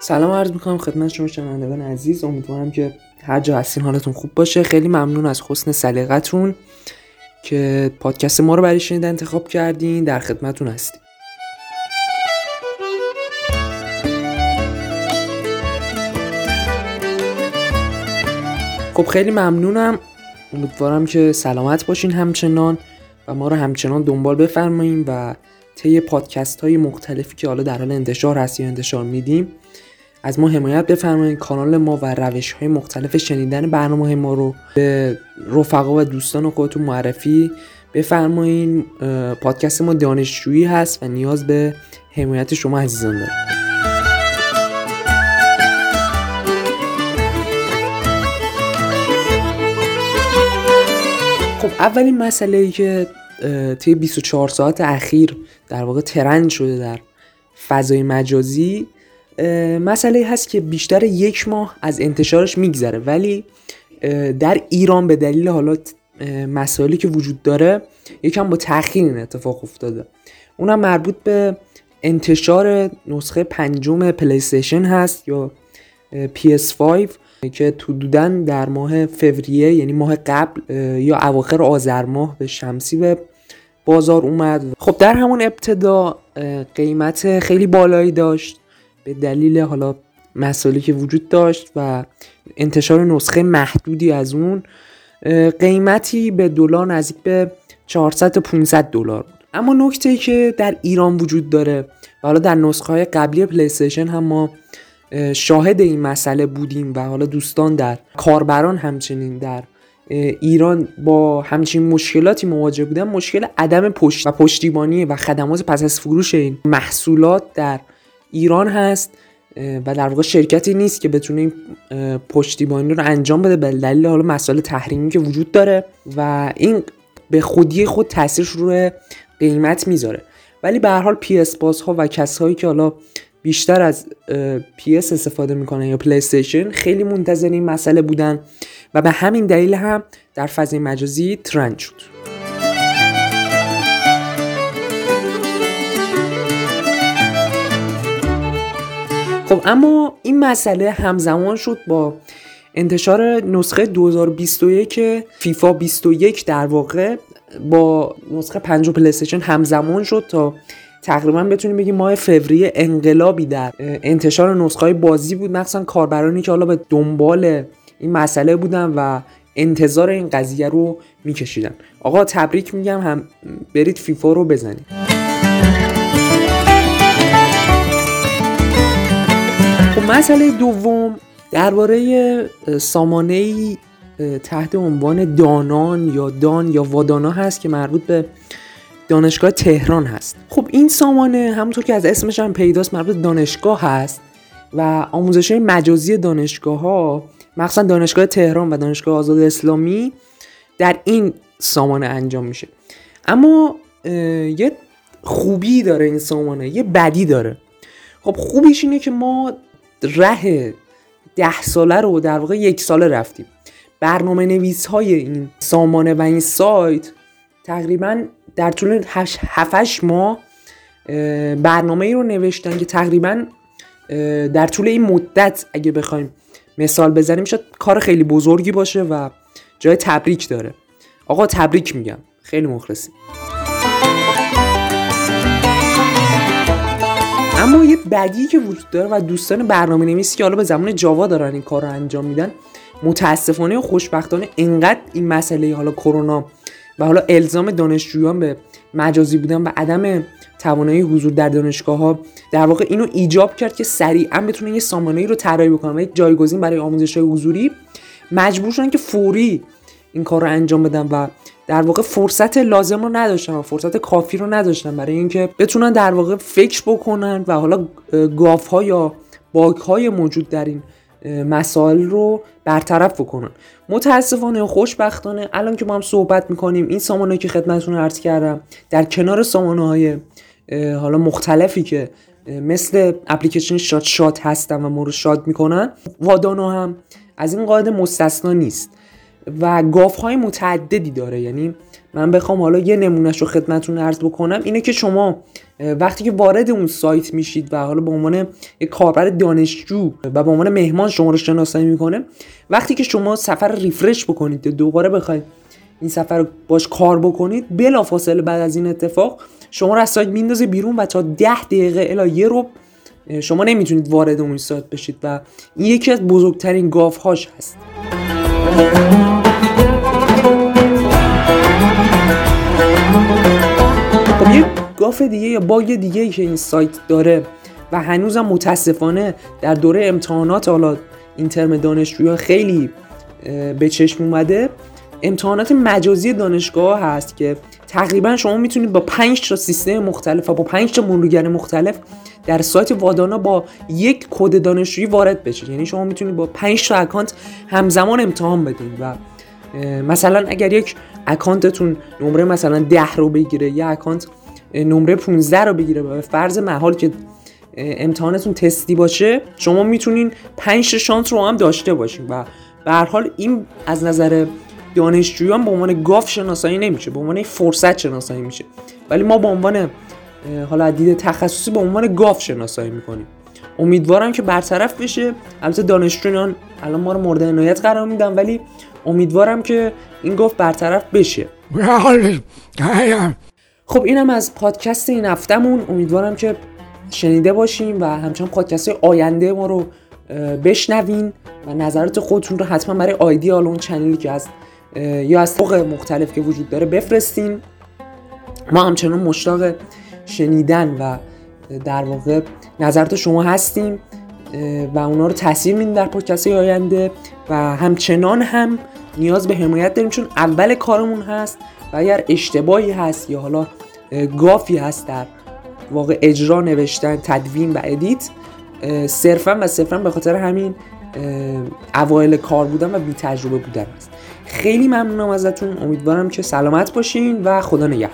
سلام عرض می‌کنم خدمت شما شنوندگان عزیز. امیدوارم که هر جا هستین حالتون خوب باشه. خیلی ممنون از حسن سلیقتون که پادکست ما رو برای شنیدن انتخاب کردین. در خدمتون هستیم. خب خیلی ممنونم. امیدوارم که سلامت باشین همچنان و ما رو همچنان دنبال بفرماییم و طی پادکست های مختلفی که حالا در حال انتشار هست یا انتشار میدیم از ما حمایت بفرمایید کانال ما و روش های مختلف شنیدن برنامه ما رو به رفقا و دوستان خودتون معرفی بفرمایید پادکست ما دانشجویی هست و نیاز به حمایت شما عزیزان داره خب اولین مسئله ای که طی 24 ساعت اخیر در واقع ترند شده در فضای مجازی مسئله هست که بیشتر یک ماه از انتشارش میگذره. ولی در ایران به دلیل حالا مسائلی که وجود داره یکم با تاخیر این اتفاق افتاده. اونم مربوط به انتشار نسخه پنجم پلیستیشن هست یا PS5 که حدودا در ماه فوریه یعنی ماه قبل یا اواخر آذر ماه به شمسی به بازار اومد. خب در همون ابتدا قیمت خیلی بالایی داشت. به دلیل حالا مسائلی که وجود داشت و انتشار نسخه محدودی از اون قیمتی به دلار نزدیک به 400 تا 500 دلار بود. اما نکته ای که در ایران وجود داره و حالا در نسخه های قبلی پلیستیشن هم ما شاهد این مسئله بودیم و حالا دوستان در کاربران همچنین در ایران با همچین مشکلاتی مواجه بودن مشکل عدم پشت و پشتیبانی و خدمات پس از فروش این محصولات در ایران هست و در واقع شرکتی نیست که بتونه این پشتیبانی رو انجام بده به دلیل حالا مسائل تحریمی که وجود داره و این به خودی خود تاثیرش روی قیمت می‌ذاره. ولی به هر حال PS باز ها و کسایی که حالا بیشتر از PS استفاده می‌کنن یا PlayStation خیلی منتظر این مسئله بودن و به همین دلیل هم در فضای مجازی ترند شد. خب اما این مسئله همزمان شد با انتشار نسخه 2021 فیفا 21 در واقع با نسخه 5 پلیستیشن همزمان شد تا تقریبا بتونیم بگیم ماه فوریه انقلابی در انتشار نسخه های بازی بود. مخصوصا کاربرانی که حالا به دنبال این مسئله بودن و انتظار این قضیه رو میکشیدن. آقا تبریک میگم هم برید فیفا رو بزنید. خب مسئله دوم درباره سامانه تحت عنوان دانان یا دان یا وادانا هست که مربوط به دانشگاه تهران هست. خب این سامانه همونطور که از اسمش هم پیداست مربوط دانشگاه هست و آموزش مجازی دانشگاه ها مخصوصا دانشگاه تهران و دانشگاه آزاد اسلامی در این سامانه انجام میشه. اما یه خوبی داره این سامانه یه بدی داره. خب خوبیش اینه که ما ره ده ساله رو در واقع یک ساله رفتیم. برنامه نویس های این سامانه و این سایت تقریبا در طول 7 ماه برنامه ای رو نوشتن که تقریبا در طول این مدت اگه بخوایم مثال بزنیم شاید کار خیلی بزرگی باشه و جای تبریک داره. آقا تبریک میگم. خیلی مخلصیم. بدی که وجود داره و دوستان برنامه نویسی که حالا به زمان جاوا دارن این کار رو انجام میدن متاسفانه و خوشبختانه انقدر این مسئله حالا کرونا و حالا الزام دانشجویان به مجازی بودن و عدم توانایی حضور در دانشگاه ها در واقع اینو ایجاب کرد که سریعا بتونن یه سامانه ای رو طراحی بکنن و یک جایگزین برای آموزش های حضوری مجبور شدن که فوری این کار رو انجام بدن و در واقع فرصت لازم رو نداشتن و فرصت کافی رو نداشتن برای اینکه بتونن در واقع فکر بکنن و حالا گاف ها یا باگ های موجود در این مسائل رو برطرف بکنن. متاسفانه و خوشبختانه الان که ما هم صحبت می‌کنیم این سامانه که خدمتتون عرض کردم در کنار سامانه های حالا مختلفی که مثل اپلیکیشن شاد شاد هستن و ما رو شاد می‌کنن وادانو هم از این قاعده مستثنا نیست. و گاف های متعددی داره. یعنی من بخوام حالا یه نمونهش رو خدمتتون عرض بکنم اینه که شما وقتی که وارد اون سایت میشید و حالا به عنوان کاربر دانشجو و به عنوان مهمان شما رو شناسایی می‌کنه وقتی که شما سفر ریفرش بکنید دوباره بخواید این سفر رو باش کار بکنید بلافاصله بعد از این اتفاق شما رو از سایت میندازه بیرون و تا ده دقیقه الا یه رو شما نمی‌تونید وارد اون سایت بشید و این یکی از بزرگترین گاف هاش هست. یه گاف دیگه یا باگ دیگه که این سایت داره و هنوزم متاسفانه در دوره امتحانات حالا این ترم خیلی به چشم اومده امتحانات مجازی دانشگاه هست که تقریبا شما می‌تونید با 5 تا سیستم مختلف و با 5 تا مرورگر مختلف در سایت وادانا با یک کد دانشجویی وارد بشید. یعنی شما می‌تونید با 5 تا اکانت همزمان امتحان بدید و مثلا اگر یک اکانتتون نمره مثلا 10 رو بگیره یا اکانت نمره 15 رو بگیره. به فرض محال که امتحانتون تستی باشه شما می‌تونین 5 شانس رو هم داشته باشین. و به هر حال این از نظر دانشجویان به عنوان گاف شناسایی نمیشه به عنوان فرصت شناسایی میشه. ولی ما به عنوان حالا دید تخصصی به عنوان گاف شناسایی می‌کنیم. امیدوارم که برطرف بشه. البته دانشجویان الان ما رو مورد عنایت قرار میدن ولی امیدوارم که این گاف برطرف بشه. خب اینم از پادکست این هفتهمون. امیدوارم که شنیده باشیم و همچنان پادکست آینده ما رو بشنوین و نظرات خودتون رو حتما برای آیدی اون چنلی که از یا از طرق مختلف که وجود داره بفرستین. ما همچنان مشتاق شنیدن و در واقع نظرات شما هستیم و اونا رو تاثیر میدیم در پادکست آینده و همچنان هم نیاز به حمایت داریم چون اول کارمون هست و اگر اشتباهی هست یا حالا گافی هست در واقع اجرا نوشتن تدوین و edit صرفا و صرفا به خاطر همین اوایل کار بودن و بی تجربه بودن است خیلی ممنونم ازتون. امیدوارم که سلامت باشین و خدا نگهدار.